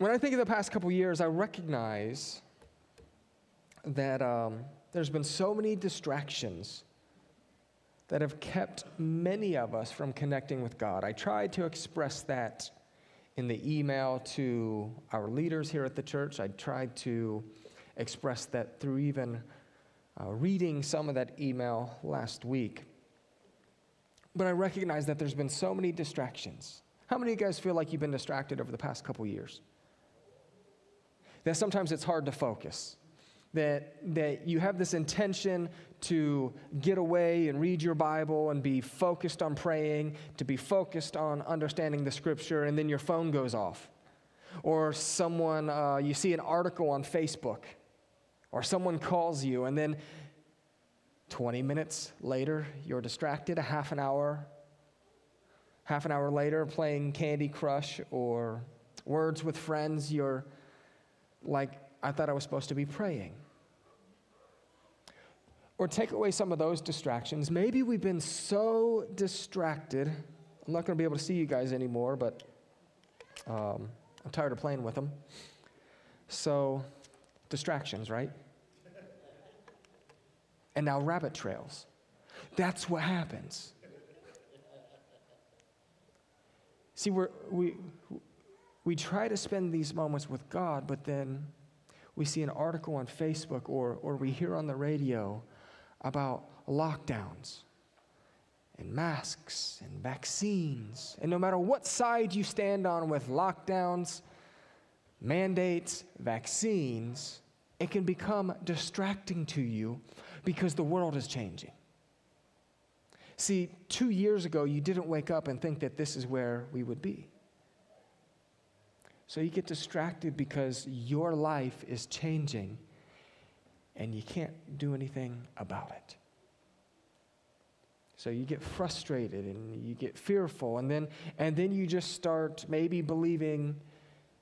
when I think of the past couple years, I recognize that um, there's been so many distractions that have kept many of us from connecting with God. I tried to express that in the email to our leaders here at the church. I tried to express that through even uh, reading some of that email last week. But I recognize that there's been so many distractions. How many of you guys feel like you've been distracted over the past couple years? That sometimes it's hard to focus. That, that you have this intention to get away and read your Bible and be focused on praying, to be focused on understanding the scripture, and then your phone goes off. Or someone, uh, you see an article on Facebook, or someone calls you, and then 20 minutes later, you're distracted, a half an hour, half an hour later, playing Candy Crush or Words with Friends, you're like, I thought I was supposed to be praying. Or take away some of those distractions. Maybe we've been so distracted. I'm not going to be able to see you guys anymore, but um, I'm tired of playing with them. So, distractions, right? And now, rabbit trails. That's what happens. See, we're, we, we try to spend these moments with God, but then we see an article on Facebook or, or we hear on the radio about lockdowns and masks and vaccines. And no matter what side you stand on with lockdowns, mandates, vaccines, it can become distracting to you because the world is changing. See, two years ago, you didn't wake up and think that this is where we would be. So you get distracted because your life is changing and you can't do anything about it. So you get frustrated and you get fearful and then and then you just start maybe believing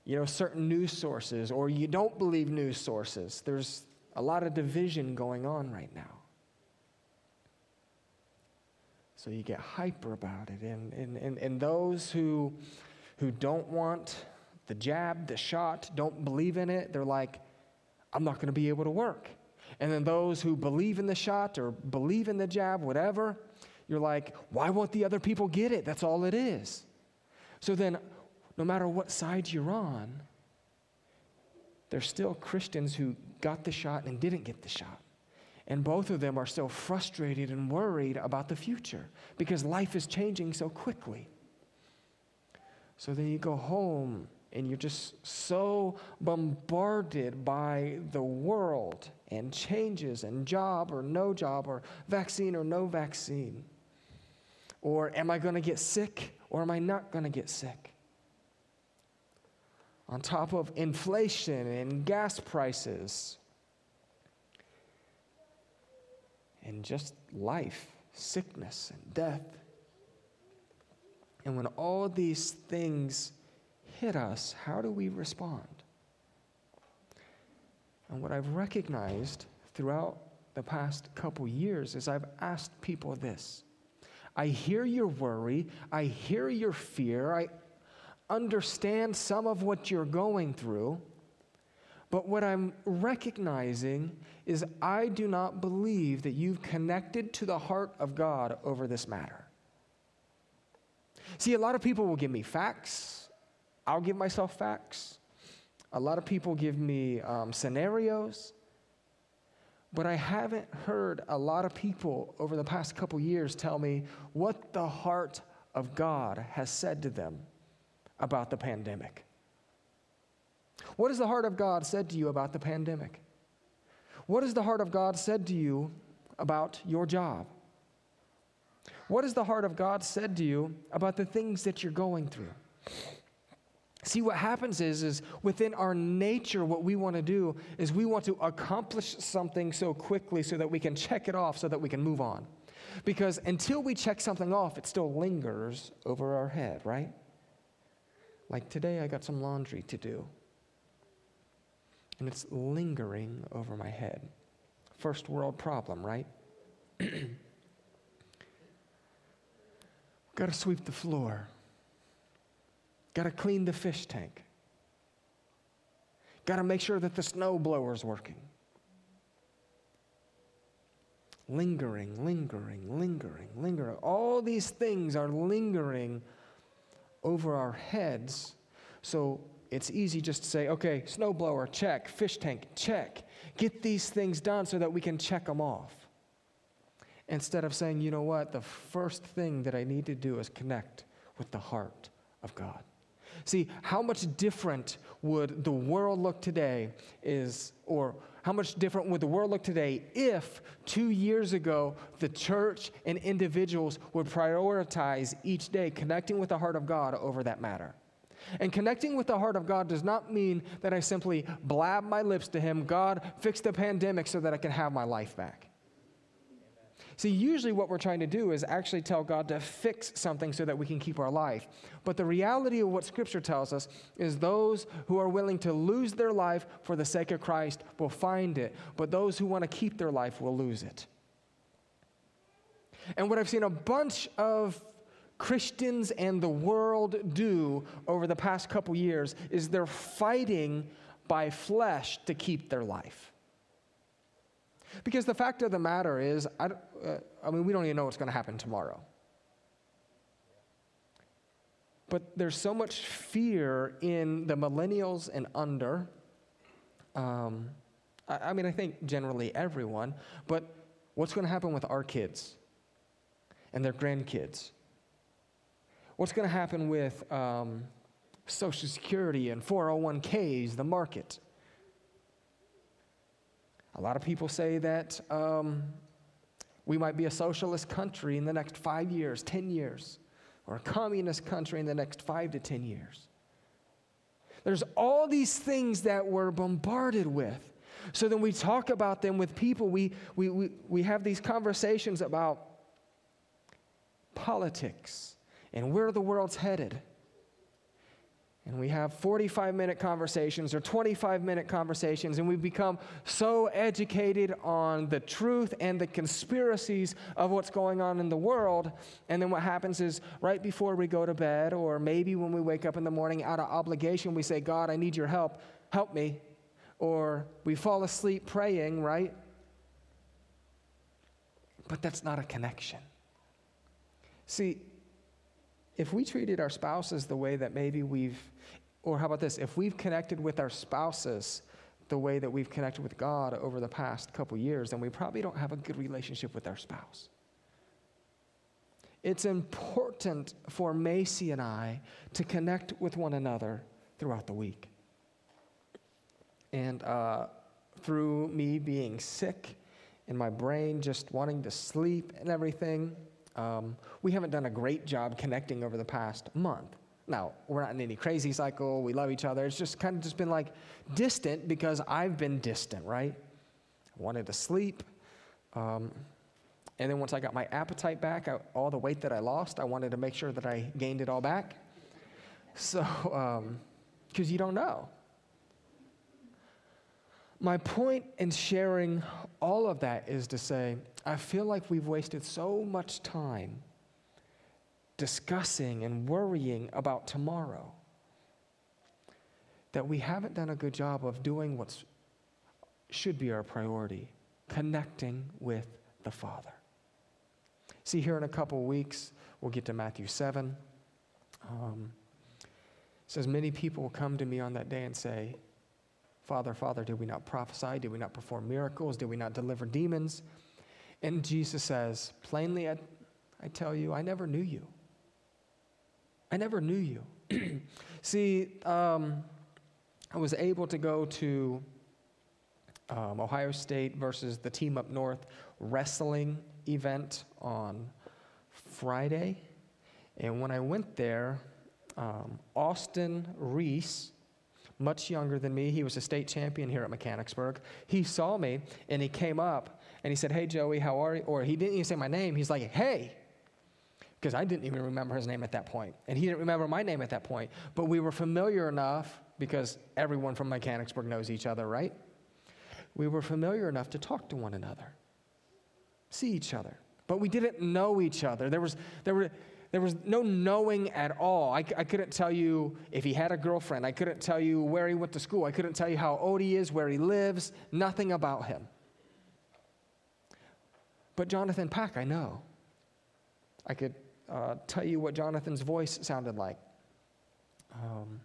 you know certain news sources or you don't believe news sources. There's a lot of division going on right now. So you get hyper about it. And, and, and, and those who, who don't want the jab, the shot, don't believe in it, they're like, I'm not going to be able to work. And then those who believe in the shot or believe in the jab, whatever, you're like, why won't the other people get it? That's all it is. So then, no matter what side you're on, there's still Christians who got the shot and didn't get the shot. And both of them are still frustrated and worried about the future because life is changing so quickly. So then you go home and you're just so bombarded by the world and changes and job or no job or vaccine or no vaccine. Or am I going to get sick or am I not going to get sick? On top of inflation and gas prices and just life, sickness and death. And when all these things hit us, how do we respond? And what I've recognized throughout the past couple years is I've asked people this I hear your worry, I hear your fear, I understand some of what you're going through. But what I'm recognizing is I do not believe that you've connected to the heart of God over this matter. See, a lot of people will give me facts, I'll give myself facts. A lot of people give me um, scenarios. But I haven't heard a lot of people over the past couple years tell me what the heart of God has said to them about the pandemic. What has the heart of God said to you about the pandemic? What has the heart of God said to you about your job? What has the heart of God said to you about the things that you're going through? See, what happens is, is within our nature, what we want to do is we want to accomplish something so quickly so that we can check it off so that we can move on. Because until we check something off, it still lingers over our head, right? Like today, I got some laundry to do, and it's lingering over my head. First world problem, right? got to sweep the floor. Got to clean the fish tank. Got to make sure that the snow blower's working. Lingering, lingering, lingering, lingering. All these things are lingering over our heads. So it's easy just to say, okay, snowblower, check, fish tank, check. Get these things done so that we can check them off. Instead of saying, you know what, the first thing that I need to do is connect with the heart of God. See, how much different would the world look today is, or how much different would the world look today if two years ago the church and individuals would prioritize each day connecting with the heart of God over that matter? And connecting with the heart of God does not mean that I simply blab my lips to Him, God, fix the pandemic so that I can have my life back. See, usually what we're trying to do is actually tell God to fix something so that we can keep our life. But the reality of what Scripture tells us is those who are willing to lose their life for the sake of Christ will find it, but those who want to keep their life will lose it. And what I've seen a bunch of Christians and the world do over the past couple years is they're fighting by flesh to keep their life. Because the fact of the matter is, I, uh, I mean, we don't even know what's going to happen tomorrow. But there's so much fear in the millennials and under. Um, I, I mean, I think generally everyone, but what's going to happen with our kids and their grandkids? What's going to happen with um, Social Security and 401ks, the market? A lot of people say that um, we might be a socialist country in the next five years, 10 years, or a communist country in the next five to 10 years. There's all these things that we're bombarded with. So then we talk about them with people. We, we, we, we have these conversations about politics and where the world's headed and we have 45 minute conversations or 25 minute conversations, and we become so educated on the truth and the conspiracies of what's going on in the world. And then what happens is, right before we go to bed, or maybe when we wake up in the morning out of obligation, we say, God, I need your help. Help me. Or we fall asleep praying, right? But that's not a connection. See, if we treated our spouses the way that maybe we've, or how about this, if we've connected with our spouses the way that we've connected with God over the past couple years, then we probably don't have a good relationship with our spouse. It's important for Macy and I to connect with one another throughout the week. And uh, through me being sick and my brain just wanting to sleep and everything, um, we haven't done a great job connecting over the past month. Now, we're not in any crazy cycle. We love each other. It's just kind of just been like distant because I've been distant, right? I wanted to sleep. Um, and then once I got my appetite back, I, all the weight that I lost, I wanted to make sure that I gained it all back. So, because um, you don't know. My point in sharing all of that is to say, I feel like we've wasted so much time discussing and worrying about tomorrow that we haven't done a good job of doing what should be our priority connecting with the Father. See, here in a couple weeks, we'll get to Matthew 7. Um, says, Many people will come to me on that day and say, Father, Father, did we not prophesy? Did we not perform miracles? Did we not deliver demons? And Jesus says, plainly, I, I tell you, I never knew you. I never knew you. See, um, I was able to go to um, Ohio State versus the team up north wrestling event on Friday. And when I went there, um, Austin Reese, much younger than me. He was a state champion here at Mechanicsburg. He saw me and he came up and he said, Hey, Joey, how are you? Or he didn't even say my name. He's like, Hey, because I didn't even remember his name at that point. And he didn't remember my name at that point. But we were familiar enough because everyone from Mechanicsburg knows each other, right? We were familiar enough to talk to one another, see each other. But we didn't know each other. There was, there were, there was no knowing at all. I, I couldn't tell you if he had a girlfriend. I couldn't tell you where he went to school. I couldn't tell you how old he is, where he lives, nothing about him. But Jonathan Pack, I know. I could uh, tell you what Jonathan's voice sounded like. Um,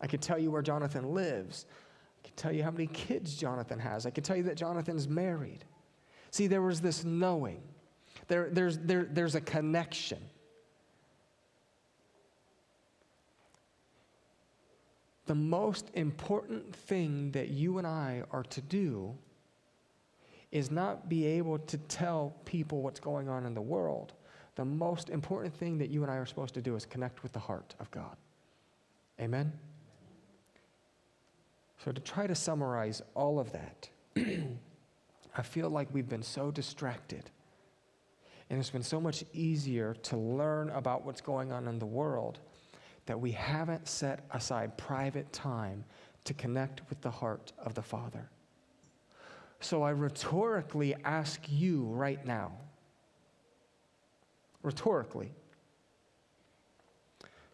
I could tell you where Jonathan lives. I could tell you how many kids Jonathan has. I could tell you that Jonathan's married. See, there was this knowing, there, there's, there, there's a connection. The most important thing that you and I are to do is not be able to tell people what's going on in the world. The most important thing that you and I are supposed to do is connect with the heart of God. Amen? So, to try to summarize all of that, I feel like we've been so distracted. And it's been so much easier to learn about what's going on in the world that we haven't set aside private time to connect with the heart of the Father. So I rhetorically ask you right now, rhetorically,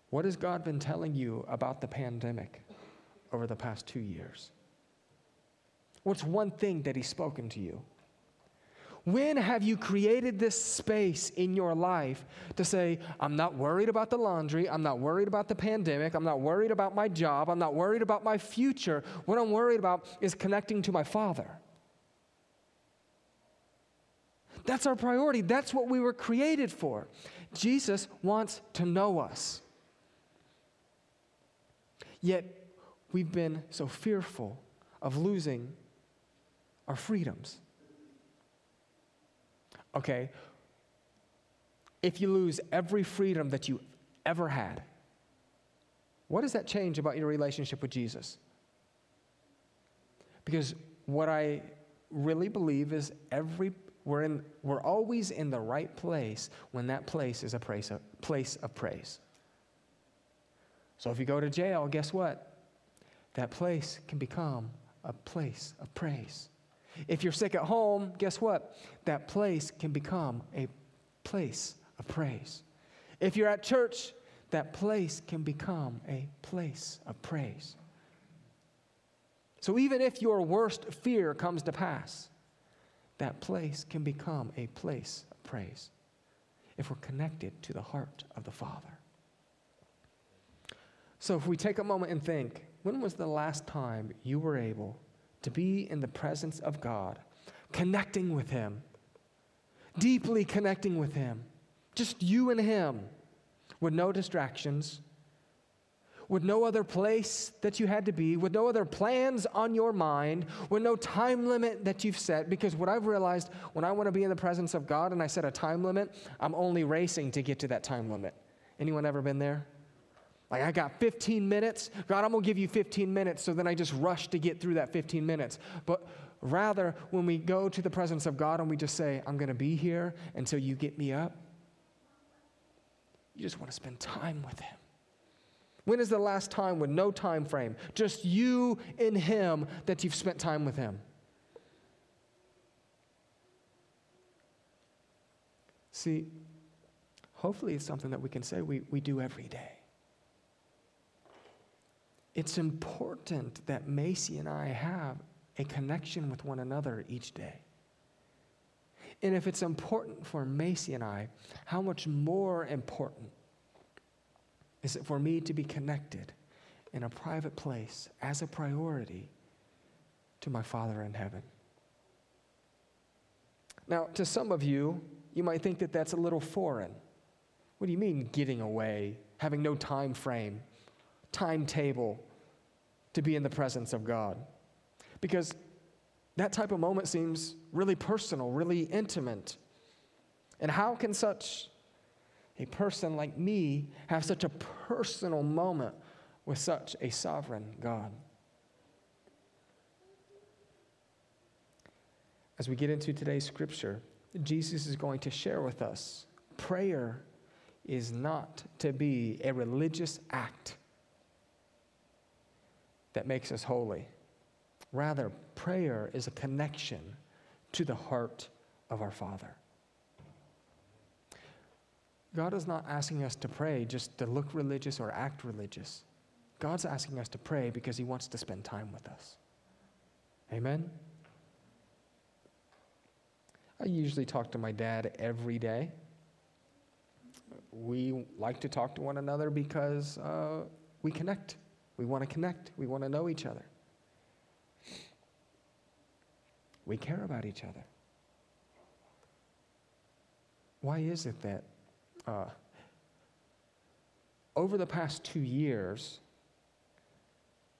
what has God been telling you about the pandemic over the past two years? What's one thing that He's spoken to you? When have you created this space in your life to say, I'm not worried about the laundry, I'm not worried about the pandemic, I'm not worried about my job, I'm not worried about my future. What I'm worried about is connecting to my Father. That's our priority. That's what we were created for. Jesus wants to know us. Yet we've been so fearful of losing our freedoms. Okay, if you lose every freedom that you ever had, what does that change about your relationship with Jesus? Because what I really believe is every we're, in, we're always in the right place when that place is a place of, place of praise. So if you go to jail, guess what? That place can become a place of praise. If you're sick at home, guess what? That place can become a place of praise. If you're at church, that place can become a place of praise. So even if your worst fear comes to pass, that place can become a place of praise if we're connected to the heart of the Father. So if we take a moment and think, when was the last time you were able to be in the presence of God, connecting with Him, deeply connecting with Him, just you and Him, with no distractions, with no other place that you had to be, with no other plans on your mind, with no time limit that you've set. Because what I've realized when I want to be in the presence of God and I set a time limit, I'm only racing to get to that time limit. Anyone ever been there? Like, I got 15 minutes. God, I'm going to give you 15 minutes. So then I just rush to get through that 15 minutes. But rather, when we go to the presence of God and we just say, I'm going to be here until you get me up, you just want to spend time with Him. When is the last time with no time frame, just you and Him, that you've spent time with Him? See, hopefully it's something that we can say we, we do every day. It's important that Macy and I have a connection with one another each day. And if it's important for Macy and I, how much more important is it for me to be connected in a private place as a priority to my Father in heaven? Now, to some of you, you might think that that's a little foreign. What do you mean getting away, having no time frame, timetable? to be in the presence of God. Because that type of moment seems really personal, really intimate. And how can such a person like me have such a personal moment with such a sovereign God? As we get into today's scripture, Jesus is going to share with us prayer is not to be a religious act that makes us holy. Rather, prayer is a connection to the heart of our Father. God is not asking us to pray just to look religious or act religious. God's asking us to pray because He wants to spend time with us. Amen? I usually talk to my dad every day. We like to talk to one another because uh, we connect. We want to connect. We want to know each other. We care about each other. Why is it that uh, over the past two years,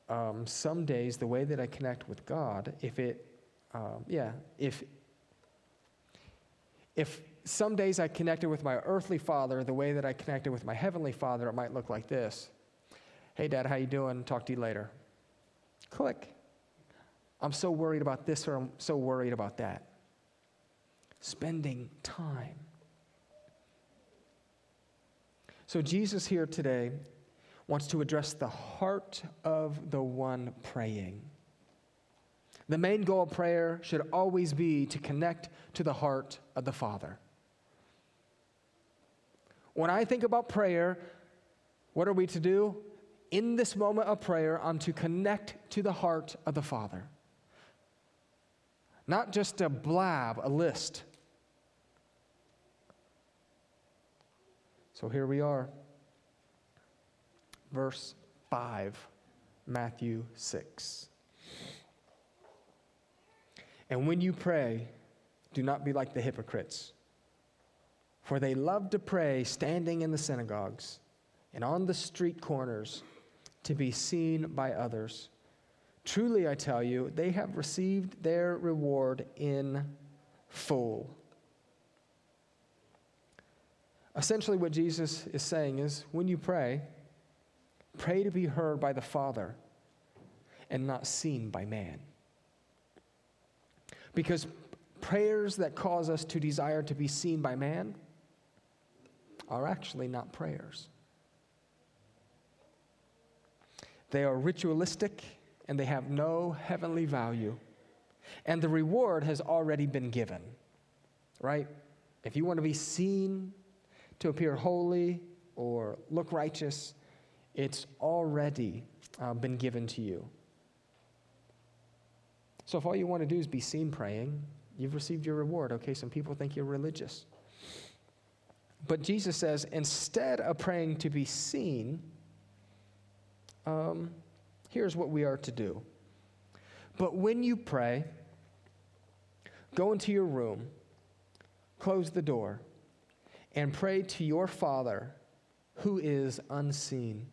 um, some days the way that I connect with God, if it, um, yeah, if if some days I connected with my earthly father the way that I connected with my heavenly father, it might look like this. Hey, Dad, how you doing? Talk to you later. Click. I'm so worried about this or I'm so worried about that. Spending time. So, Jesus here today wants to address the heart of the one praying. The main goal of prayer should always be to connect to the heart of the Father. When I think about prayer, what are we to do? In this moment of prayer, I'm to connect to the heart of the Father. Not just a blab, a list. So here we are. Verse 5, Matthew 6. And when you pray, do not be like the hypocrites, for they love to pray standing in the synagogues and on the street corners to be seen by others. Truly, I tell you, they have received their reward in full. Essentially, what Jesus is saying is when you pray, pray to be heard by the Father and not seen by man. Because prayers that cause us to desire to be seen by man are actually not prayers. They are ritualistic and they have no heavenly value. And the reward has already been given, right? If you want to be seen to appear holy or look righteous, it's already uh, been given to you. So if all you want to do is be seen praying, you've received your reward. Okay, some people think you're religious. But Jesus says instead of praying to be seen, um, here's what we are to do. But when you pray, go into your room, close the door, and pray to your Father who is unseen.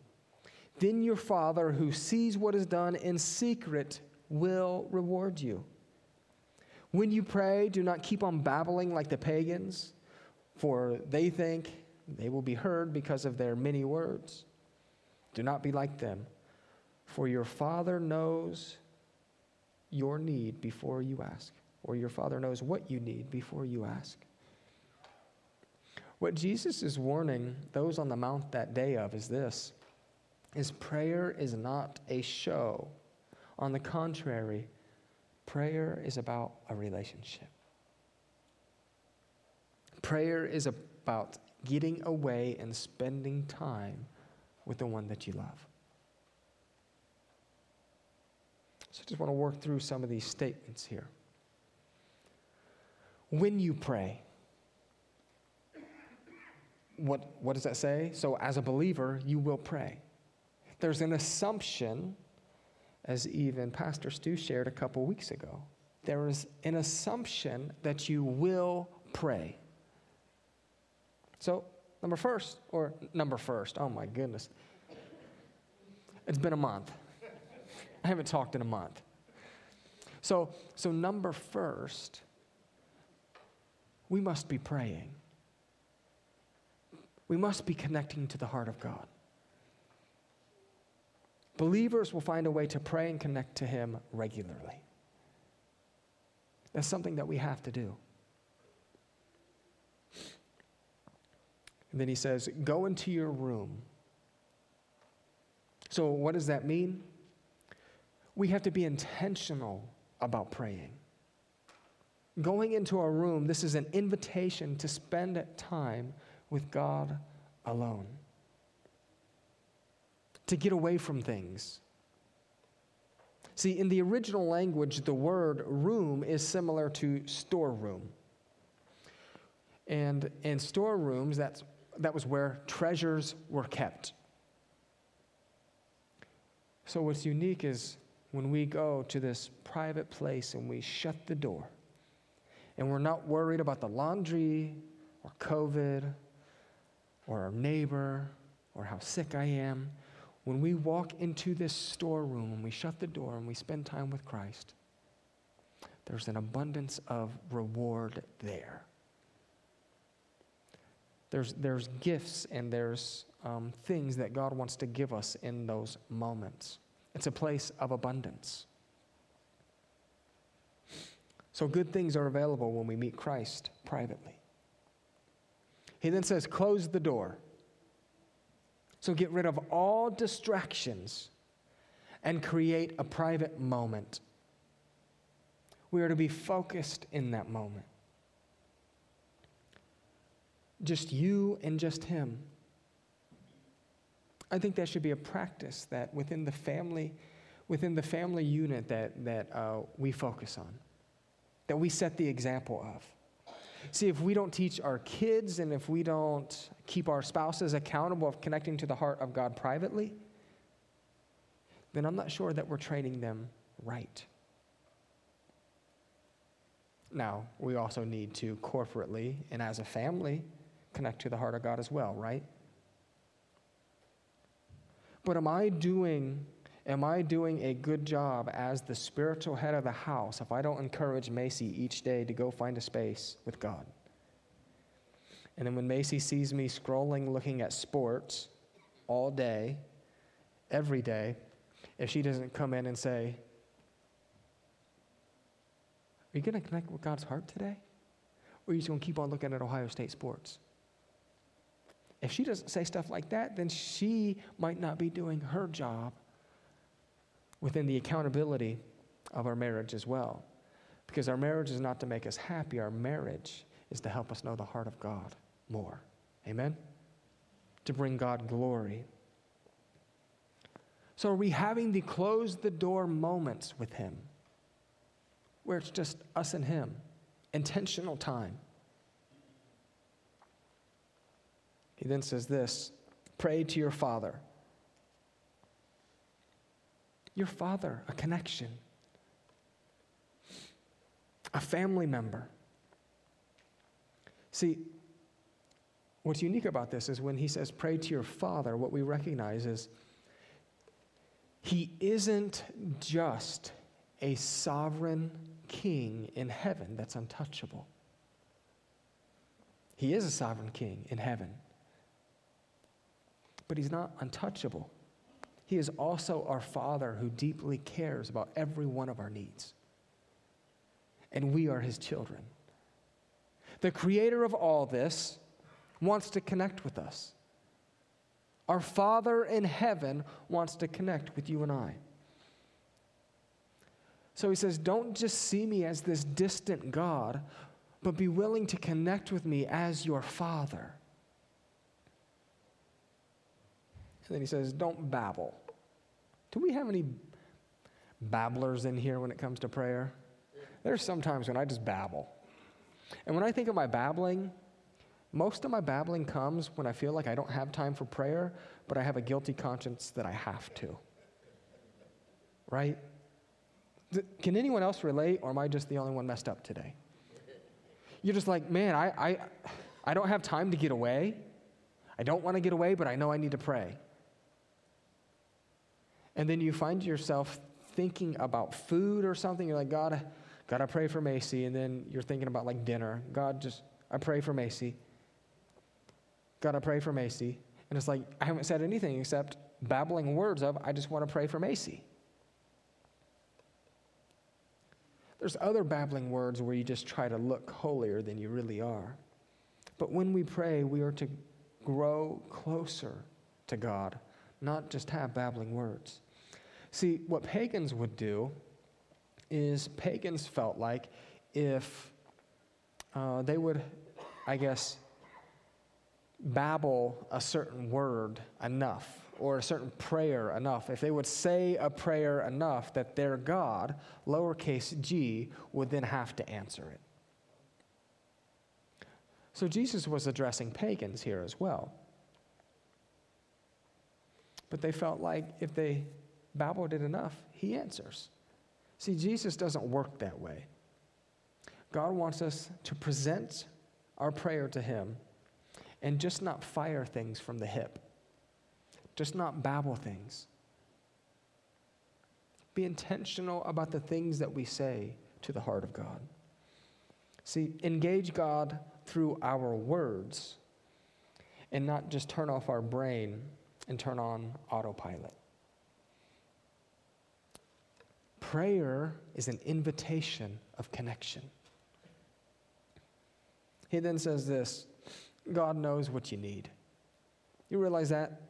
Then your Father who sees what is done in secret will reward you. When you pray, do not keep on babbling like the pagans, for they think they will be heard because of their many words. Do not be like them, for your Father knows your need before you ask, or your Father knows what you need before you ask. What Jesus is warning those on the mount that day of is this is prayer is not a show on the contrary, prayer is about a relationship. Prayer is about getting away and spending time with the one that you love. So I just want to work through some of these statements here. When you pray, what, what does that say? So, as a believer, you will pray. There's an assumption as even Pastor Stu shared a couple weeks ago. There is an assumption that you will pray. So, number first, or number first, oh my goodness. It's been a month. I haven't talked in a month. So, so number first, we must be praying. We must be connecting to the heart of God. Believers will find a way to pray and connect to Him regularly. That's something that we have to do. And then he says, Go into your room. So, what does that mean? We have to be intentional about praying. Going into our room, this is an invitation to spend time with God alone. To get away from things. See, in the original language, the word room is similar to storeroom. And in storerooms, that's, that was where treasures were kept. So, what's unique is when we go to this private place and we shut the door, and we're not worried about the laundry or COVID or our neighbor or how sick I am. When we walk into this storeroom and we shut the door and we spend time with Christ, there's an abundance of reward there. There's, there's gifts and there's um, things that God wants to give us in those moments. It's a place of abundance. So, good things are available when we meet Christ privately. He then says, Close the door. So, get rid of all distractions and create a private moment. We are to be focused in that moment. Just you and just Him. I think that should be a practice that within the family, within the family unit that, that uh, we focus on that we set the example of. See, if we don't teach our kids and if we don't keep our spouses accountable of connecting to the heart of God privately, then I'm not sure that we're training them right. Now, we also need to corporately and as a family connect to the heart of God as well, right? But am I doing Am I doing a good job as the spiritual head of the house if I don't encourage Macy each day to go find a space with God? And then when Macy sees me scrolling, looking at sports all day, every day, if she doesn't come in and say, Are you going to connect with God's heart today? Or are you just going to keep on looking at Ohio State sports? If she doesn't say stuff like that, then she might not be doing her job within the accountability of our marriage as well. Because our marriage is not to make us happy, our marriage is to help us know the heart of God more. Amen? To bring God glory. So, are we having the close the door moments with Him where it's just us and Him? Intentional time. He then says this pray to your Father your father, a connection, a family member. See, what's unique about this is when he says, pray to your father, what we recognize is he isn't just a sovereign king in heaven that's untouchable. He is a sovereign king in heaven, but he's not untouchable. He is also our Father who deeply cares about every one of our needs. And we are His children. The creator of all this wants to connect with us. Our Father in heaven wants to connect with you and I. So he says, Don't just see me as this distant God, but be willing to connect with me as your Father. And then he says, Don't babble. Do we have any babblers in here when it comes to prayer? There's sometimes when I just babble. And when I think of my babbling, most of my babbling comes when I feel like I don't have time for prayer, but I have a guilty conscience that I have to. Right? Can anyone else relate, or am I just the only one messed up today? You're just like, man, I, I, I don't have time to get away. I don't want to get away, but I know I need to pray. And then you find yourself thinking about food or something. You're like, God, God, I pray for Macy. And then you're thinking about like dinner. God, just, I pray for Macy. God, I pray for Macy. And it's like, I haven't said anything except babbling words of, I just want to pray for Macy. There's other babbling words where you just try to look holier than you really are. But when we pray, we are to grow closer to God, not just have babbling words. See, what pagans would do is pagans felt like if uh, they would, I guess, babble a certain word enough or a certain prayer enough, if they would say a prayer enough, that their God, lowercase g, would then have to answer it. So Jesus was addressing pagans here as well. But they felt like if they babbled did enough, he answers. See, Jesus doesn't work that way. God wants us to present our prayer to him and just not fire things from the hip, just not babble things. Be intentional about the things that we say to the heart of God. See, engage God through our words and not just turn off our brain and turn on autopilot. Prayer is an invitation of connection. He then says this God knows what you need. You realize that?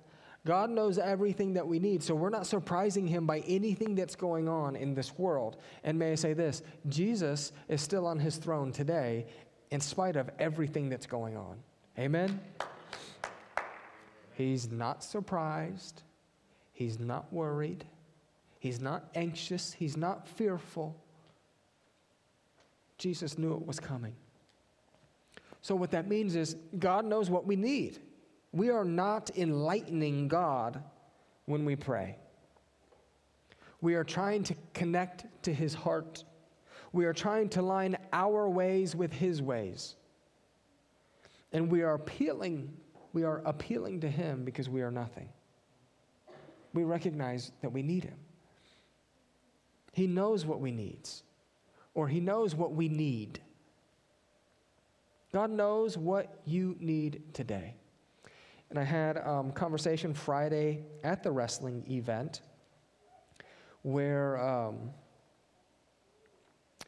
God knows everything that we need, so we're not surprising him by anything that's going on in this world. And may I say this Jesus is still on his throne today, in spite of everything that's going on. Amen? He's not surprised. He's not worried. He's not anxious. He's not fearful. Jesus knew it was coming. So, what that means is God knows what we need. We are not enlightening God when we pray. We are trying to connect to his heart we are trying to line our ways with his ways. And we are appealing, we are appealing to him because we are nothing. We recognize that we need him. He knows what we need, or he knows what we need. God knows what you need today. And I had a um, conversation Friday at the wrestling event where um,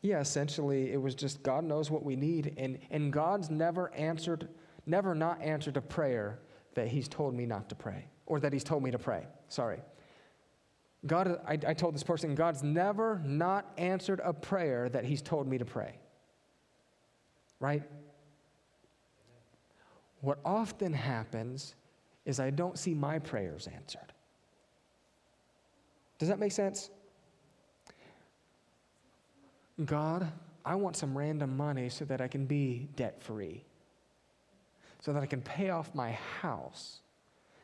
yeah, essentially, it was just God knows what we need, and, and God's never answered, never not answered a prayer that He's told me not to pray, or that He's told me to pray. Sorry. God, I, I told this person, God's never not answered a prayer that He's told me to pray. Right? What often happens is I don't see my prayers answered. Does that make sense? God, I want some random money so that I can be debt free, so that I can pay off my house.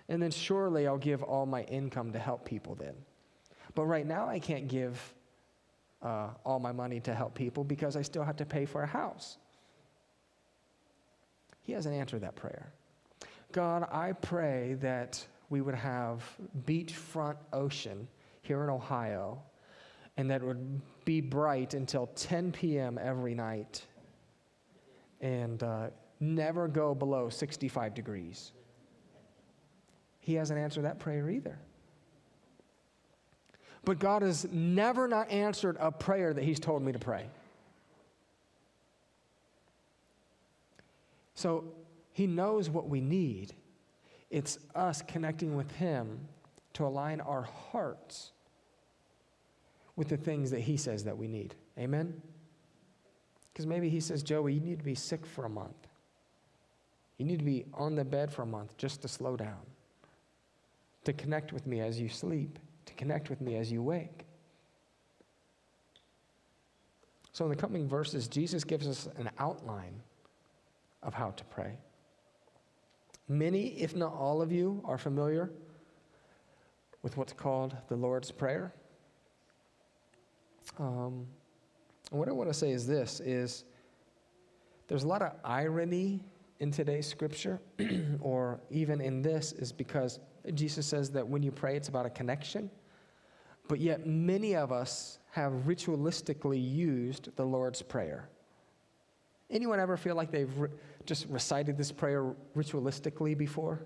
And then surely I'll give all my income to help people then. But right now I can't give uh, all my money to help people because I still have to pay for a house. He hasn't answered that prayer. God, I pray that we would have beachfront ocean here in Ohio and that would be bright until 10 p.m. every night and uh, never go below 65 degrees. He hasn't answered that prayer either. But God has never not answered a prayer that He's told me to pray. So He knows what we need. It's us connecting with Him to align our hearts with the things that He says that we need. Amen? Because maybe He says, Joey, you need to be sick for a month. You need to be on the bed for a month just to slow down, to connect with me as you sleep, connect with me as you wake. So, in the coming verses, Jesus gives us an outline of how to pray. Many, if not all of you, are familiar with what's called the Lord's Prayer. Um, what I want to say is this is there's a lot of irony in today's scripture or even in this is because Jesus says that when you pray it's about a connection but yet many of us have ritualistically used the Lord's prayer. Anyone ever feel like they've re- just recited this prayer ritualistically before?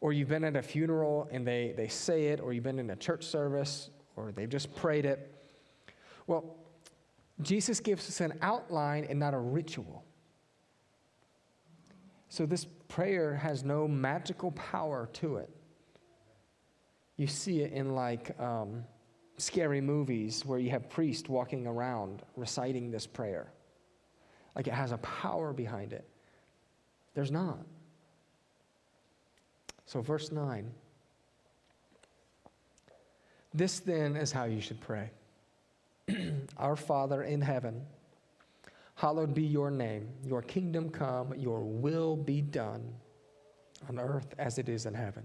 Or you've been at a funeral and they, they say it, or you've been in a church service, or they've just prayed it. Well, Jesus gives us an outline and not a ritual. So this prayer has no magical power to it. You see it in like um, scary movies where you have priests walking around reciting this prayer. Like it has a power behind it. There's not. So, verse 9. This then is how you should pray Our Father in heaven, hallowed be your name. Your kingdom come, your will be done on earth as it is in heaven.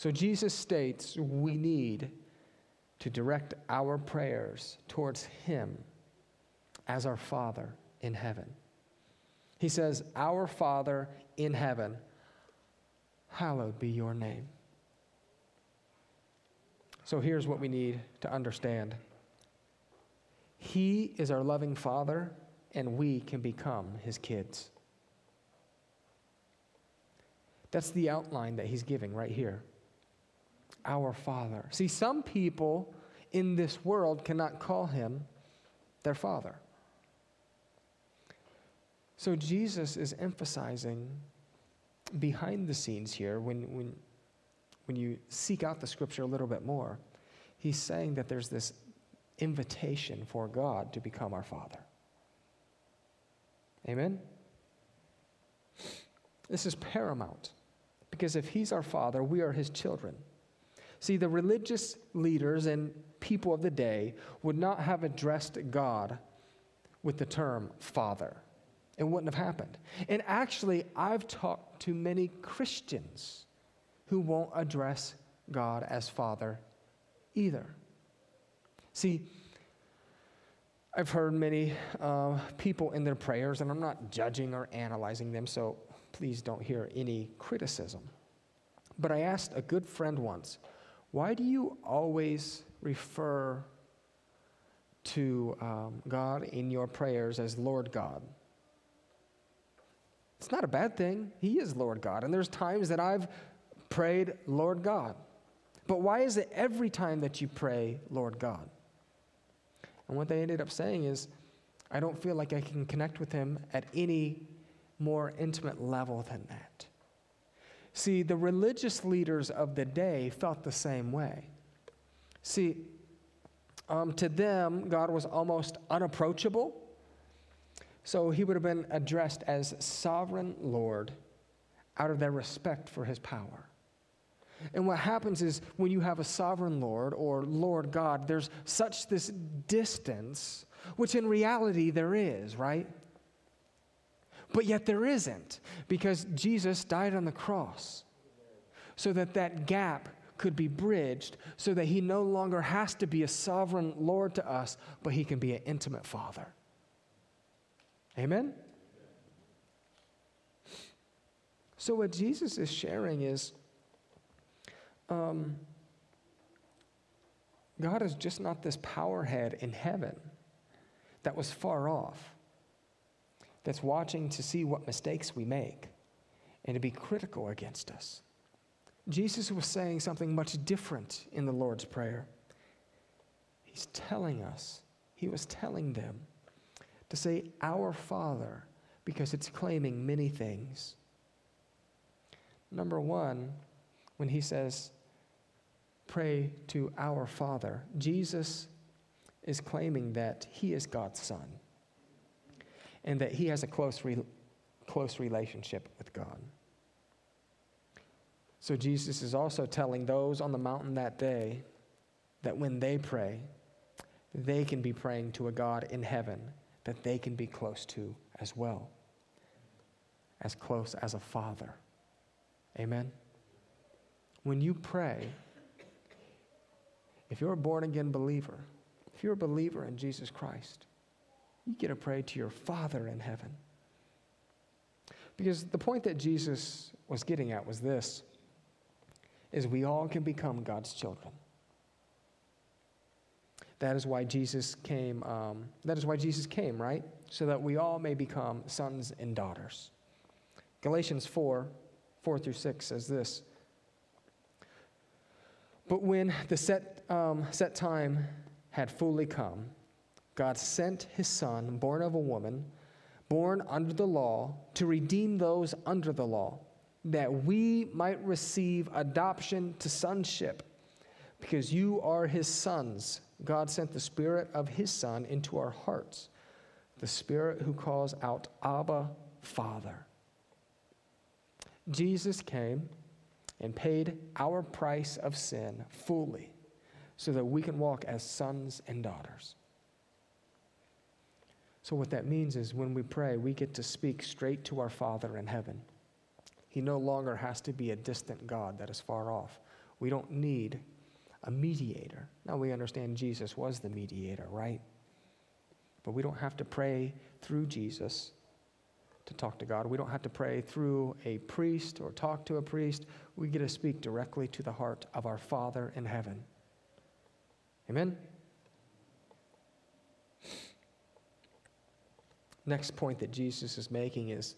So Jesus states we need to direct our prayers towards Him as our Father in heaven. He says, Our Father in heaven, hallowed be your name. So here's what we need to understand He is our loving Father, and we can become His kids. That's the outline that He's giving right here. Our Father. See, some people in this world cannot call Him their Father. So Jesus is emphasizing behind the scenes here when, when when you seek out the scripture a little bit more, he's saying that there's this invitation for God to become our Father. Amen? This is paramount because if he's our Father, we are his children. See, the religious leaders and people of the day would not have addressed God with the term Father. It wouldn't have happened. And actually, I've talked to many Christians who won't address God as Father either. See, I've heard many uh, people in their prayers, and I'm not judging or analyzing them, so please don't hear any criticism. But I asked a good friend once, why do you always refer to um, God in your prayers as Lord God? It's not a bad thing. He is Lord God. And there's times that I've prayed, Lord God. But why is it every time that you pray, Lord God? And what they ended up saying is, I don't feel like I can connect with him at any more intimate level than that. See, the religious leaders of the day felt the same way. See, um, to them, God was almost unapproachable. So he would have been addressed as sovereign Lord out of their respect for his power. And what happens is when you have a sovereign Lord or Lord God, there's such this distance, which in reality there is, right? But yet there isn't because Jesus died on the cross so that that gap could be bridged so that he no longer has to be a sovereign Lord to us, but he can be an intimate Father. Amen? So, what Jesus is sharing is um, God is just not this powerhead in heaven that was far off, that's watching to see what mistakes we make and to be critical against us. Jesus was saying something much different in the Lord's Prayer. He's telling us, he was telling them to say, Our Father, because it's claiming many things. Number one, when he says, pray to our Father. Jesus is claiming that he is God's Son and that he has a close, re- close relationship with God. So Jesus is also telling those on the mountain that day that when they pray, they can be praying to a God in heaven that they can be close to as well, as close as a father. Amen? When you pray, if you're a born again believer, if you're a believer in Jesus Christ, you get to pray to your Father in heaven. Because the point that Jesus was getting at was this is we all can become God's children. That is why Jesus came. Um, that is why Jesus came, right? So that we all may become sons and daughters. Galatians 4, 4 through 6 says this But when the set, um, set time had fully come, God sent his son, born of a woman, born under the law, to redeem those under the law, that we might receive adoption to sonship. Because you are his sons, God sent the Spirit of his Son into our hearts, the Spirit who calls out, Abba, Father. Jesus came and paid our price of sin fully so that we can walk as sons and daughters. So, what that means is when we pray, we get to speak straight to our Father in heaven. He no longer has to be a distant God that is far off. We don't need a mediator. Now, we understand Jesus was the mediator, right? But we don't have to pray through Jesus to talk to God. We don't have to pray through a priest or talk to a priest. We get to speak directly to the heart of our Father in heaven. Amen? Next point that Jesus is making is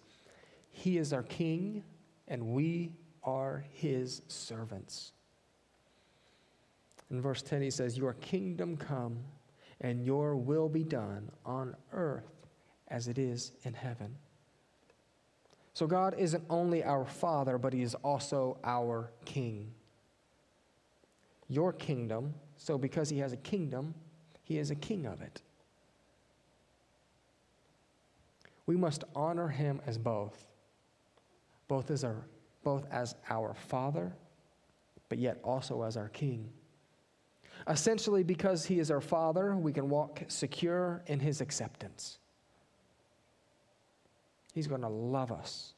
He is our King and we are His servants. In verse 10, He says, Your kingdom come and your will be done on earth as it is in heaven. So God isn't only our Father, but He is also our King. Your kingdom, so because He has a kingdom, He is a king of it. We must honor Him as both, both as our, both as our Father, but yet also as our King. Essentially, because He is our Father, we can walk secure in His acceptance. He's going to love us.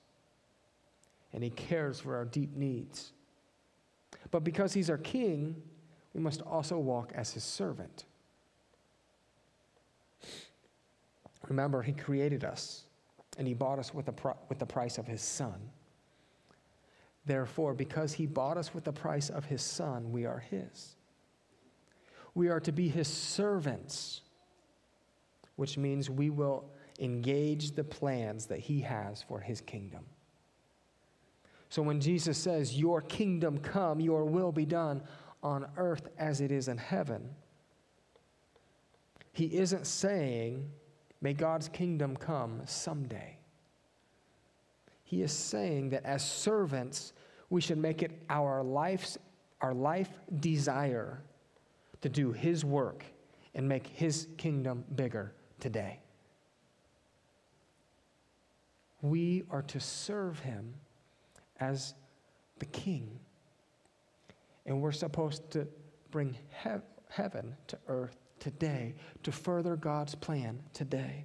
And He cares for our deep needs. But because He's our King, we must also walk as His servant. Remember, He created us and He bought us with the, with the price of His Son. Therefore, because He bought us with the price of His Son, we are His. We are to be His servants, which means we will engage the plans that he has for his kingdom. So when Jesus says, Your kingdom come, your will be done on earth as it is in heaven, he isn't saying, May God's kingdom come someday. He is saying that as servants, we should make it our life's our life desire to do his work and make his kingdom bigger today. We are to serve him as the king. And we're supposed to bring he- heaven to earth today to further God's plan today.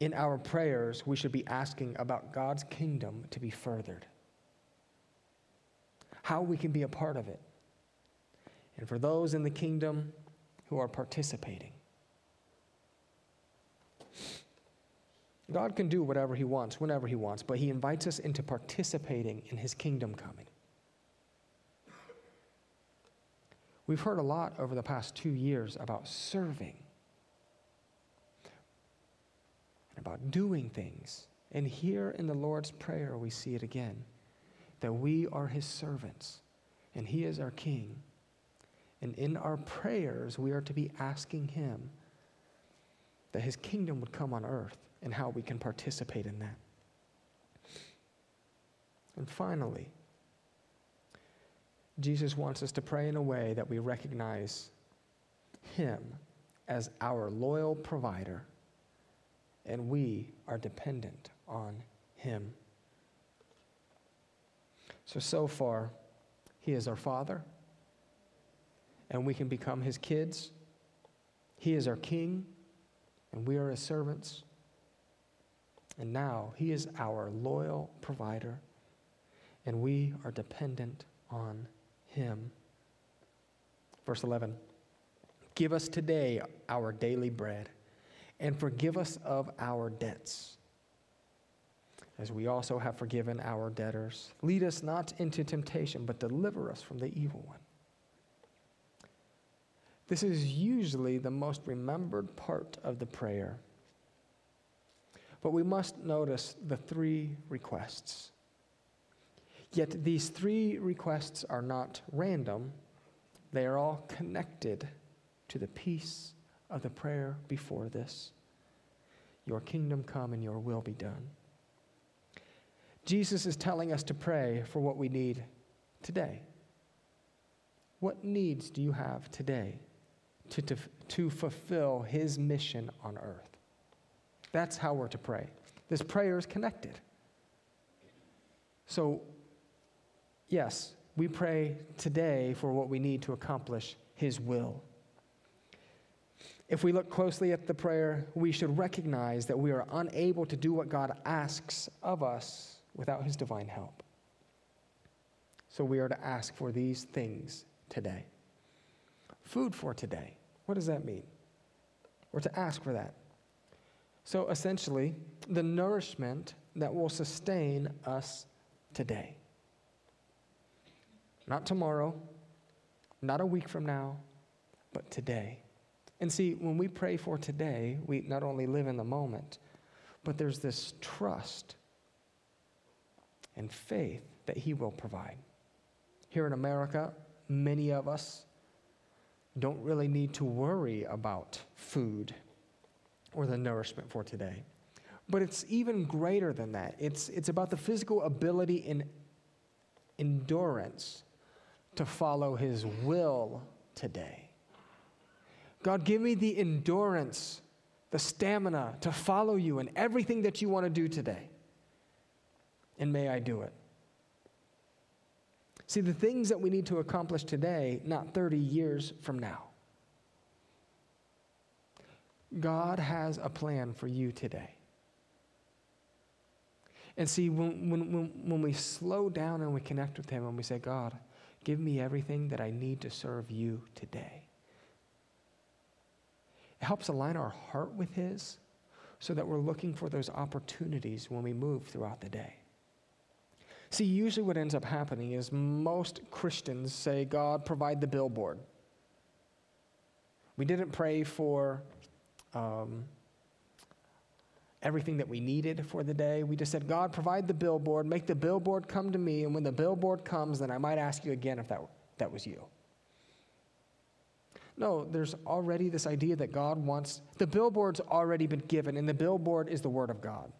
In our prayers, we should be asking about God's kingdom to be furthered, how we can be a part of it. And for those in the kingdom who are participating, God can do whatever He wants, whenever He wants, but He invites us into participating in His kingdom coming. We've heard a lot over the past two years about serving and about doing things. And here in the Lord's Prayer, we see it again that we are His servants and He is our King. And in our prayers, we are to be asking Him that His kingdom would come on earth and how we can participate in that. And finally, Jesus wants us to pray in a way that we recognize Him as our loyal provider, and we are dependent on Him. So, so far, He is our Father, and we can become His kids. He is our King, and we are His servants. And now He is our loyal provider, and we are dependent on Him. Verse 11 Give us today our daily bread, and forgive us of our debts, as we also have forgiven our debtors. Lead us not into temptation, but deliver us from the evil one. This is usually the most remembered part of the prayer. But we must notice the three requests. Yet these three requests are not random, they are all connected to the piece of the prayer before this Your kingdom come and your will be done. Jesus is telling us to pray for what we need today. What needs do you have today to, to, to fulfill his mission on earth? That's how we're to pray. This prayer is connected. So, yes, we pray today for what we need to accomplish his will. If we look closely at the prayer, we should recognize that we are unable to do what God asks of us without his divine help. So we are to ask for these things today. Food for today. What does that mean? We're to ask for that. So essentially, the nourishment that will sustain us today. Not tomorrow, not a week from now, but today. And see, when we pray for today, we not only live in the moment, but there's this trust and faith that He will provide. Here in America, many of us don't really need to worry about food or the nourishment for today. But it's even greater than that. It's, it's about the physical ability and endurance to follow His will today. God, give me the endurance, the stamina to follow you in everything that you want to do today. And may I do it. See, the things that we need to accomplish today, not 30 years from now. God has a plan for you today. And see, when, when, when, we slow down and we connect with Him and we say, God, give me everything that I need to serve you today, it helps align our heart with His so that we're looking for those opportunities when we move throughout the day. See, usually what ends up happening is most Christians say, God, provide the billboard. We didn't pray for um, everything that we needed for the day. We just said, God, provide the billboard, make the billboard come to me, and when the billboard comes, then I might ask you again if that, that was you. No, there's already this idea that God wants, the billboard's already been given, and the billboard is the Word of God.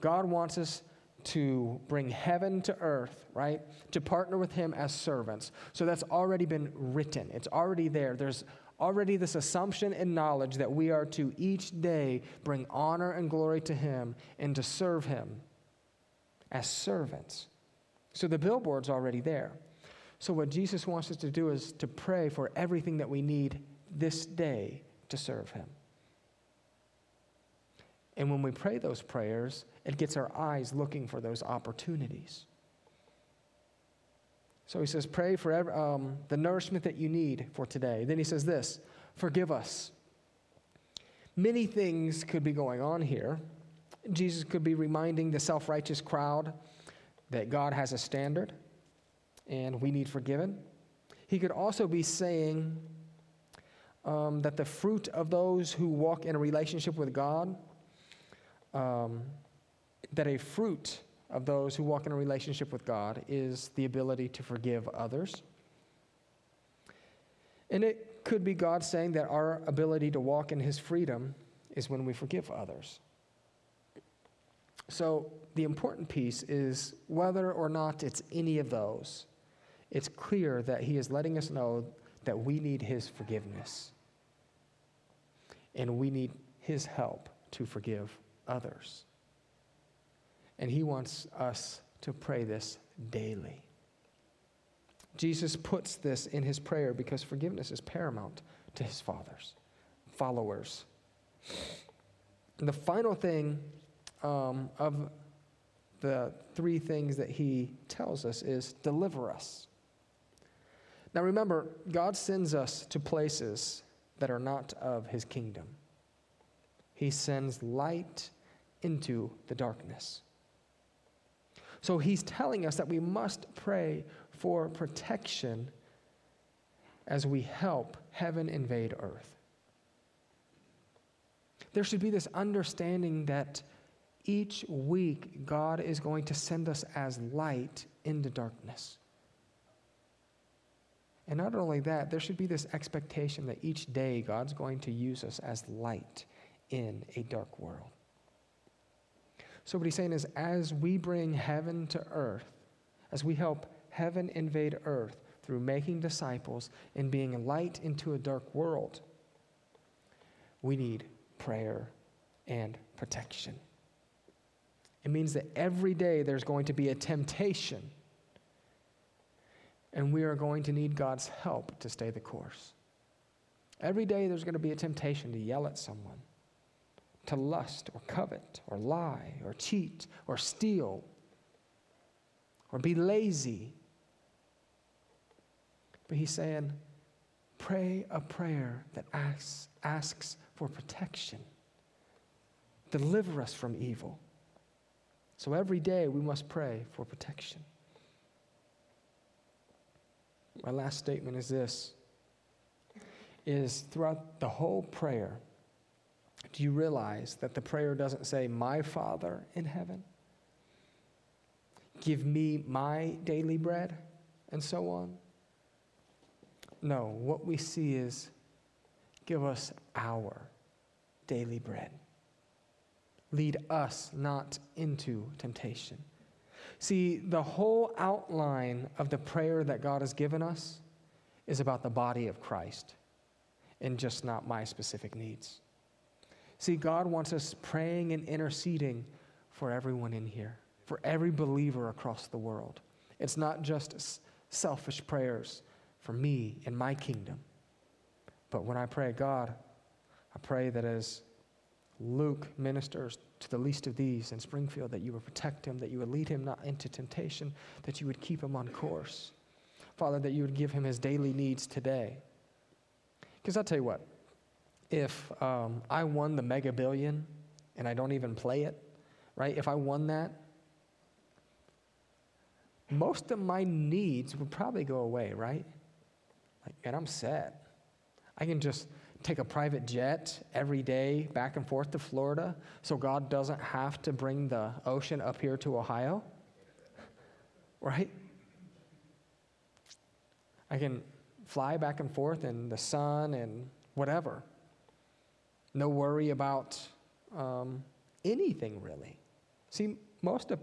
God wants us to bring heaven to earth, right? To partner with Him as servants. So that's already been written, it's already there. There's already this assumption and knowledge that we are to each day bring honor and glory to Him and to serve Him as servants. So the billboard's already there. So, what Jesus wants us to do is to pray for everything that we need this day to serve Him. And when we pray those prayers, it gets our eyes looking for those opportunities. So he says, Pray for every, um, the nourishment that you need for today. Then he says this Forgive us. Many things could be going on here. Jesus could be reminding the self righteous crowd that God has a standard and we need forgiven. He could also be saying um, that the fruit of those who walk in a relationship with God um, that a fruit of those who walk in a relationship with God is the ability to forgive others. And it could be God saying that our ability to walk in His freedom is when we forgive others. So the important piece is whether or not it's any of those, it's clear that He is letting us know that we need His forgiveness. And we need His help to forgive others. And he wants us to pray this daily. Jesus puts this in his prayer because forgiveness is paramount to his fathers, followers. And the final thing um, of the three things that he tells us is deliver us. Now remember, God sends us to places that are not of his kingdom. He sends light into the darkness. So he's telling us that we must pray for protection as we help heaven invade earth. There should be this understanding that each week God is going to send us as light into darkness. And not only that, there should be this expectation that each day God's going to use us as light in a dark world. So, what he's saying is, as we bring heaven to earth, as we help heaven invade earth through making disciples and being light into a dark world, we need prayer and protection. It means that every day there's going to be a temptation, and we are going to need God's help to stay the course. Every day there's going to be a temptation to yell at someone, to lust or covet or lie or cheat or steal or be lazy. But he's saying, pray a prayer that asks, asks for protection. Deliver us from evil. So every day we must pray for protection. My last statement is this is throughout the whole prayer do you realize that the prayer doesn't say my father in heaven give me my daily bread and so on no what we see is give us our daily bread lead us not into temptation. See, the whole outline of the prayer that God has given us is about the body of Christ and just not my specific needs. See, God wants us praying and interceding for everyone in here, for every believer across the world. It's not just selfish prayers for me and my kingdom. But when I pray, God, I pray that as Luke ministers to the least of these in Springfield that you would protect him, that you would lead him not into temptation, that you would keep him on course. Father, that you would give him his daily needs today. Because I'll tell you what, if um, I won the mega billion and I don't even play it, right? If I won that, most of my needs would probably go away, right? Like, and I'm set. I can just take a private jet every day back and forth to Florida so God doesn't have to bring the ocean up here to Ohio? Right? I can fly back and forth in the sun and whatever. No worry about um, anything really. See, most of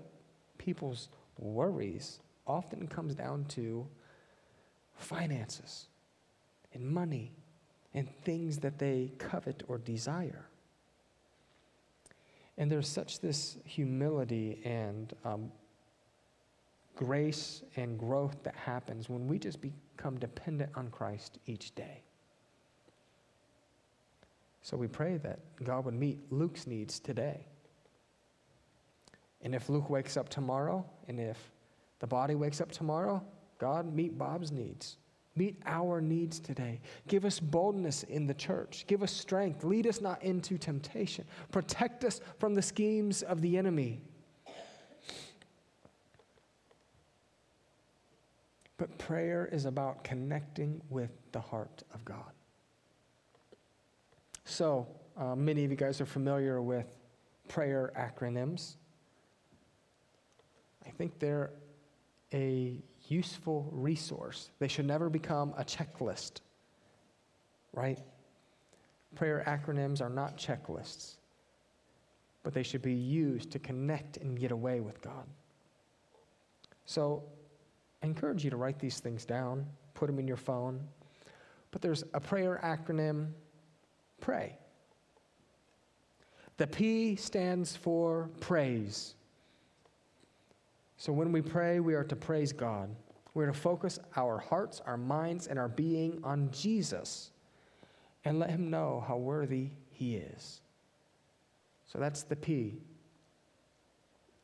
people's worries often comes down to finances and money and things that they covet or desire. And there's such this humility and um, grace and growth that happens when we just become dependent on Christ each day. So we pray that God would meet Luke's needs today. And if Luke wakes up tomorrow, and if the body wakes up tomorrow, God, meet Bob's needs. Meet our needs today. Give us boldness in the church. Give us strength. Lead us not into temptation. Protect us from the schemes of the enemy. But prayer is about connecting with the heart of God. So, uh, many of you guys are familiar with prayer acronyms. I think they're a useful resource. They should never become a checklist, right? Prayer acronyms are not checklists, but they should be used to connect and get away with God. So I encourage you to write these things down, put them in your phone. But there's a prayer acronym pray. The P stands for praise. So when we pray, we are to praise God. We're to focus our hearts, our minds, and our being on Jesus and let Him know how worthy He is. So that's the P.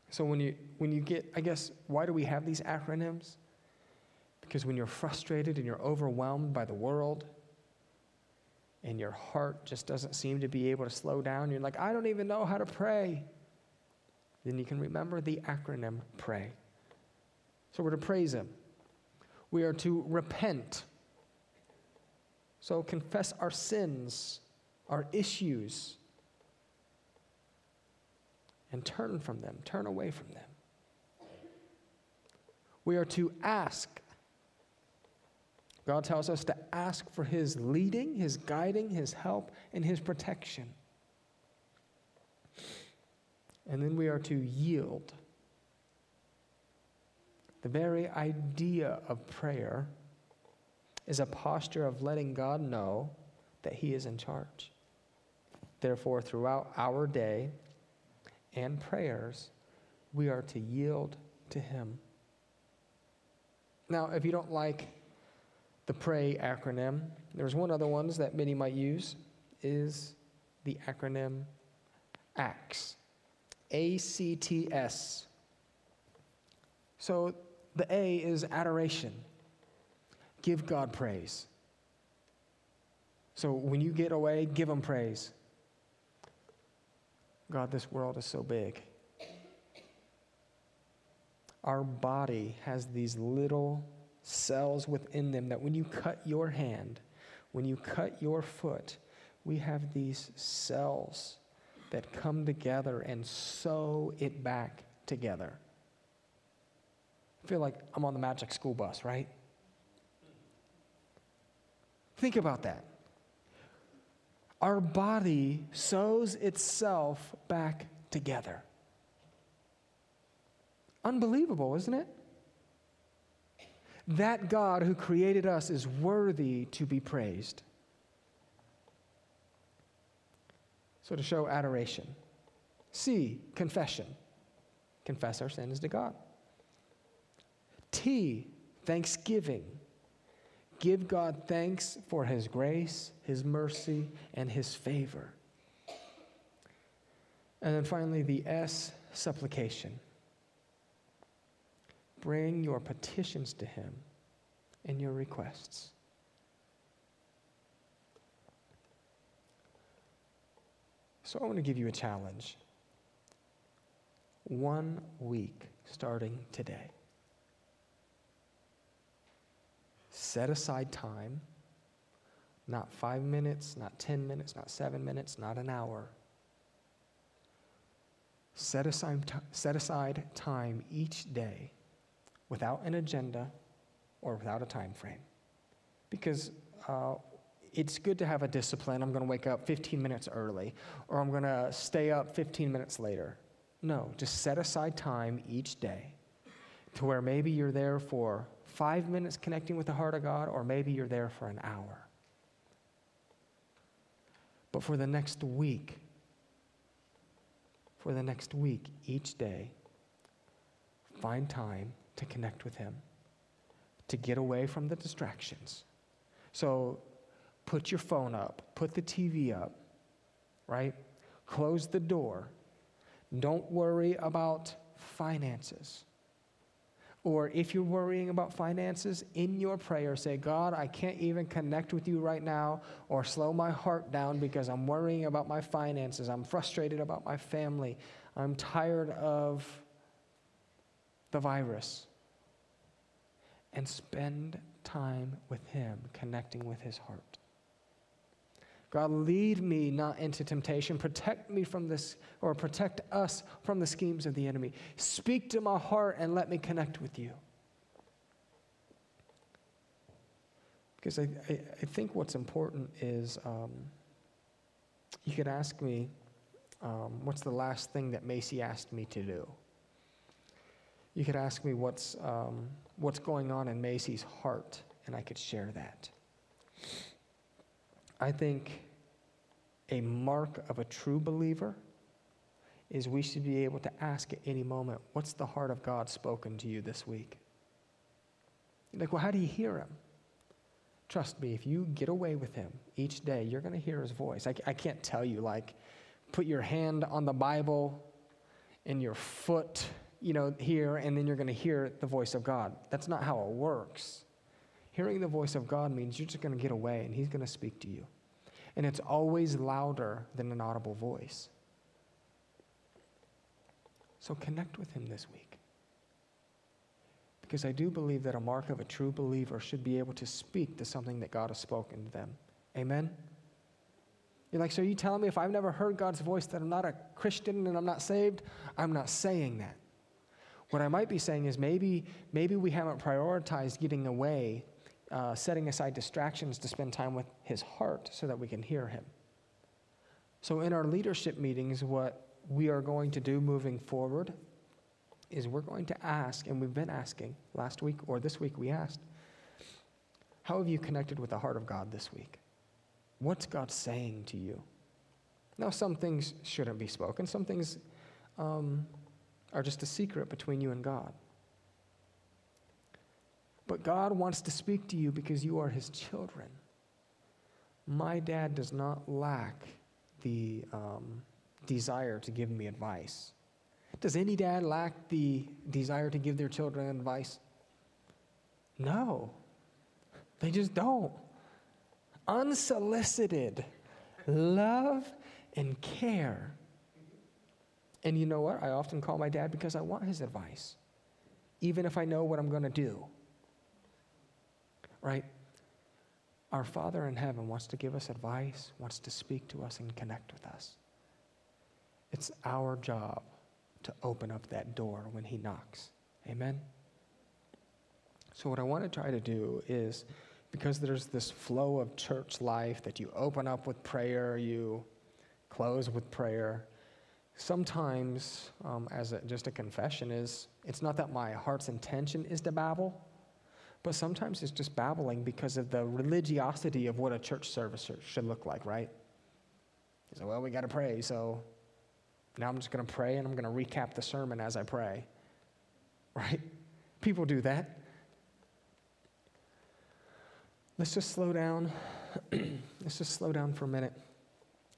So when you, when you get, I guess, why do we have these acronyms? Because when you're frustrated and you're overwhelmed by the world, and your heart just doesn't seem to be able to slow down, you're like, I don't even know how to pray then you can remember the acronym PRAY. So we're to praise Him. We are to repent. So confess our sins, our issues, and turn from them, turn away from them. We are to ask. God tells us to ask for His leading, His guiding, His help, and His protection. And then we are to yield. The very idea of prayer is a posture of letting God know that He is in charge. Therefore, throughout our day and prayers, we are to yield to Him. Now, if you don't like the PRAY acronym, there's one other one that many might use is the acronym ACTS. A C T S. So the A is adoration. Give God praise. So when you get away, give Him praise. God, this world is so big. Our body has these little cells within them that when you cut your hand, when you cut your foot, we have these cells that come together and sew it back together. I feel like I'm on the magic school bus, right? Think about that. Our body sews itself back together. Unbelievable, isn't it? That God who created us is worthy to be praised. So, to show adoration. C, confession. Confess our sins to God. T, thanksgiving. Give God thanks for His grace, His mercy, and His favor. And then finally, the S, supplication. Bring your petitions to Him and your requests. So I want to give you a challenge. One week starting today. Set aside time, not five minutes, not 10 minutes, not seven minutes, not an hour. Set aside, set aside time each day without an agenda or without a time frame. Because uh, it's good to have a discipline. I'm going to wake up 15 minutes early, or I'm going to stay up 15 minutes later. No, just set aside time each day to where maybe you're there for five minutes connecting with the heart of God, or maybe you're there for an hour. But for the next week, for the next week, each day, find time to connect with Him, to get away from the distractions. So put your phone up, put the TV up, right? Close the door. Don't worry about finances. Or if you're worrying about finances, in your prayer, say, God, I can't even connect with you right now or slow my heart down because I'm worrying about my finances. I'm frustrated about my family. I'm tired of the virus. And spend time with Him, connecting with His heart. God, lead me not into temptation. Protect me from this, or protect us from the schemes of the enemy. Speak to my heart and let me connect with you. Because I, I, I think what's important is um, you could ask me, um, what's the last thing that Macy asked me to do? You could ask me what's, um, what's going on in Macy's heart, and I could share that. I think a mark of a true believer is we should be able to ask at any moment, What's the heart of God spoken to you this week? You're like, well, how do you hear him? Trust me, if you get away with him each day, you're going to hear his voice. I, I can't tell you, like, put your hand on the Bible and your foot, you know, hear and then you're going to hear the voice of God. That's not how it works. Hearing the voice of God means you're just going to get away and He's going to speak to you. And it's always louder than an audible voice. So connect with Him this week. Because I do believe that a mark of a true believer should be able to speak to something that God has spoken to them. Amen? You're like, so are you telling me if I've never heard God's voice that I'm not a Christian and I'm not saved? I'm not saying that. What I might be saying is maybe, maybe we haven't prioritized getting away, uh, setting aside distractions to spend time with His heart so that we can hear Him. So, in our leadership meetings, what we are going to do moving forward is we're going to ask, and we've been asking last week or this week, we asked, how have you connected with the heart of God this week? What's God saying to you? Now, some things shouldn't be spoken, some things um, are just a secret between you and God. But God wants to speak to you because you are His children. My dad does not lack the um, desire to give me advice. Does any dad lack the desire to give their children advice? No, they just don't. Unsolicited love and care. And you know what? I often call my dad because I want his advice, even if I know what I'm going to do. Right? Our Father in heaven wants to give us advice, wants to speak to us and connect with us. It's our job to open up that door when He knocks. Amen? So, what I want to try to do is because there's this flow of church life that you open up with prayer, you close with prayer. Sometimes, um, as a, just a confession, is it's not that my heart's intention is to babble, but sometimes it's just babbling because of the religiosity of what a church service should look like, right? Say, well, we got to pray, so now I'm just going to pray and I'm going to recap the sermon as I pray, right? People do that. Let's just slow down. let's just slow down for a minute.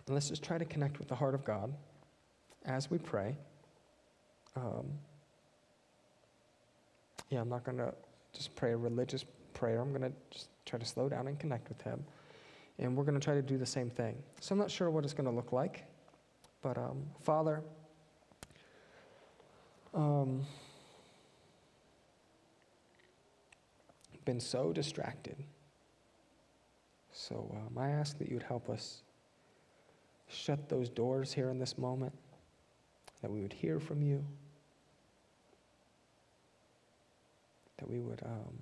And let's just try to connect with the heart of God as we pray. Um, yeah, I'm not going to just pray a religious prayer. I'm going to just try to slow down and connect with Him. And we're going to try to do the same thing. So I'm not sure what it's going to look like. But, um, Father, um, been so distracted. So um, I ask that you would help us shut those doors here in this moment, that we would hear from you, that we would um,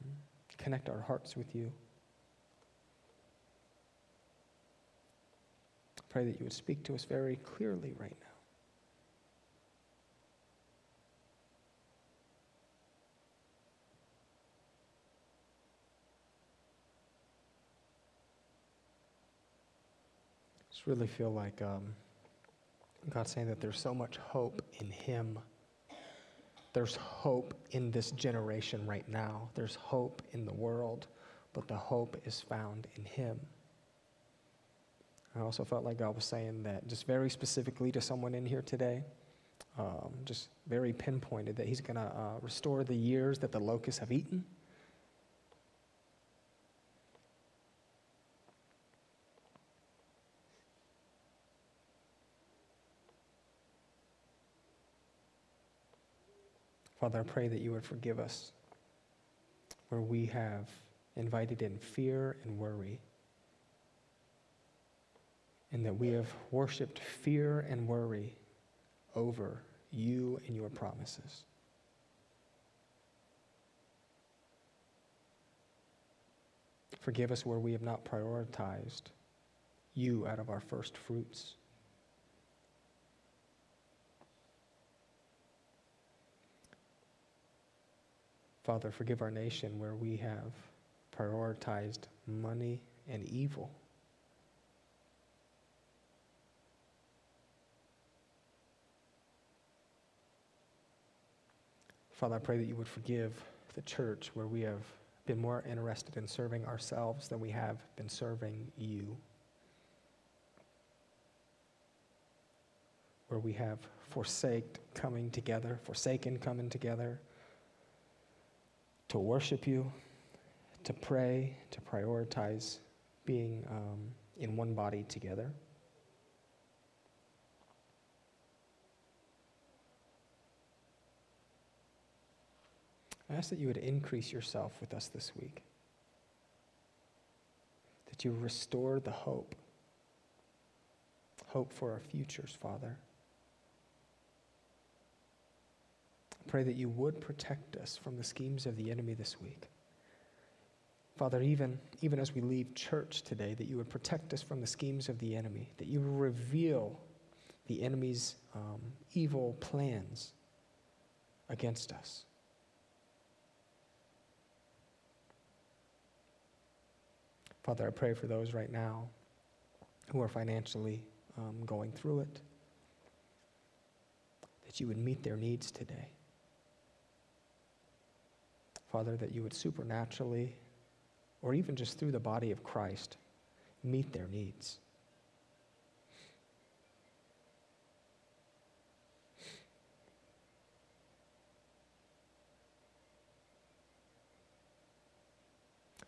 connect our hearts with you. Pray that you would speak to us very clearly right now. just really feel like um, God's saying that there's so much hope in Him. There's hope in this generation right now. There's hope in the world, but the hope is found in Him. I also felt like God was saying that just very specifically to someone in here today, um, just very pinpointed that He's going to uh, restore the years that the locusts have eaten Father, I pray that you would forgive us where we have invited in fear and worry, and that we have worshiped fear and worry over you and your promises. Forgive us where we have not prioritized you out of our first fruits. Father, forgive our nation where we have prioritized money and evil. Father, I pray that you would forgive the church where we have been more interested in serving ourselves than we have been serving you. Where we have forsaked coming together, forsaken coming together to worship you, to pray, to prioritize being um, in one body together. I ask that you would increase yourself with us this week, that you restore the hope, hope for our futures, Father. Pray that you would protect us from the schemes of the enemy this week. Father, even, even as we leave church today, that you would protect us from the schemes of the enemy, that you would reveal the enemy's um, evil plans against us. Father, I pray for those right now who are financially um, going through it, that you would meet their needs today. Father, that you would supernaturally, or even just through the body of Christ, meet their needs.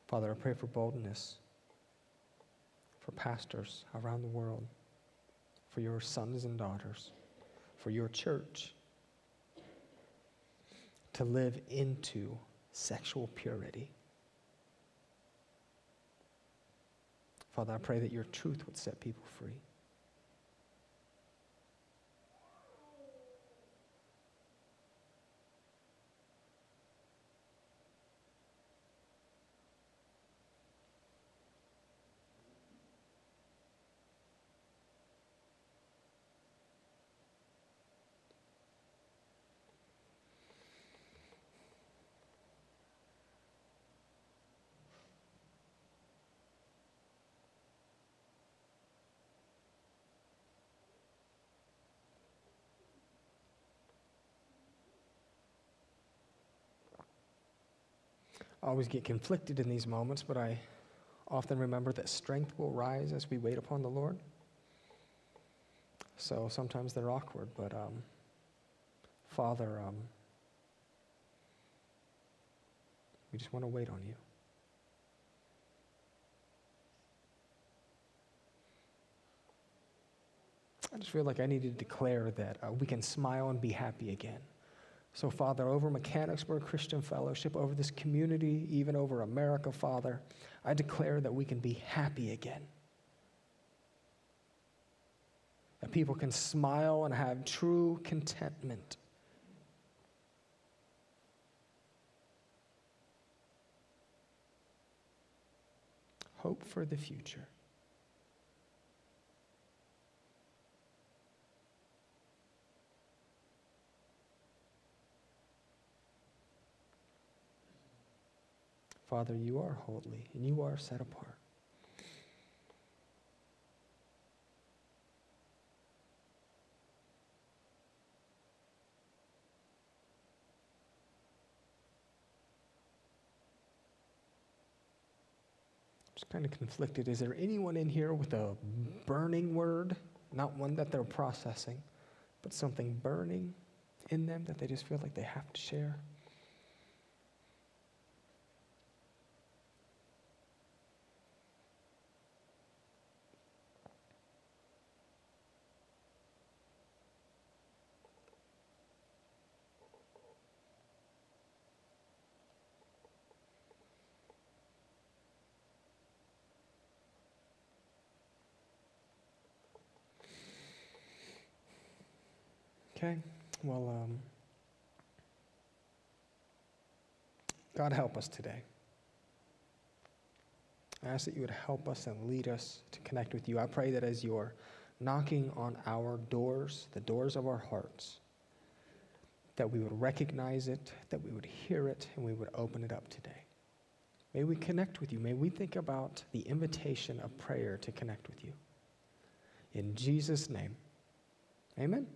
Father, I pray for boldness for pastors around the world, for your sons and daughters, for your church to live into sexual purity. Father, I pray that your truth would set people free. I always get conflicted in these moments, but I often remember that strength will rise as we wait upon the Lord. So sometimes they're awkward, but um, Father, um, we just want to wait on you. I just feel like I need to declare that uh, we can smile and be happy again. So, Father, over Mechanicsburg Christian Fellowship, over this community, even over America, Father, I declare that we can be happy again. That people can smile and have true contentment. Hope for the future. Father, you are holy and you are set apart. Just kind of conflicted. Is there anyone in here with a burning word? Not one that they're processing, but something burning in them that they just feel like they have to share? Okay? Well, um, God help us today. I ask that you would help us and lead us to connect with you. I pray that as you're knocking on our doors, the doors of our hearts, that we would recognize it, that we would hear it, and we would open it up today. May we connect with you. May we think about the invitation of prayer to connect with you. In Jesus' name, amen.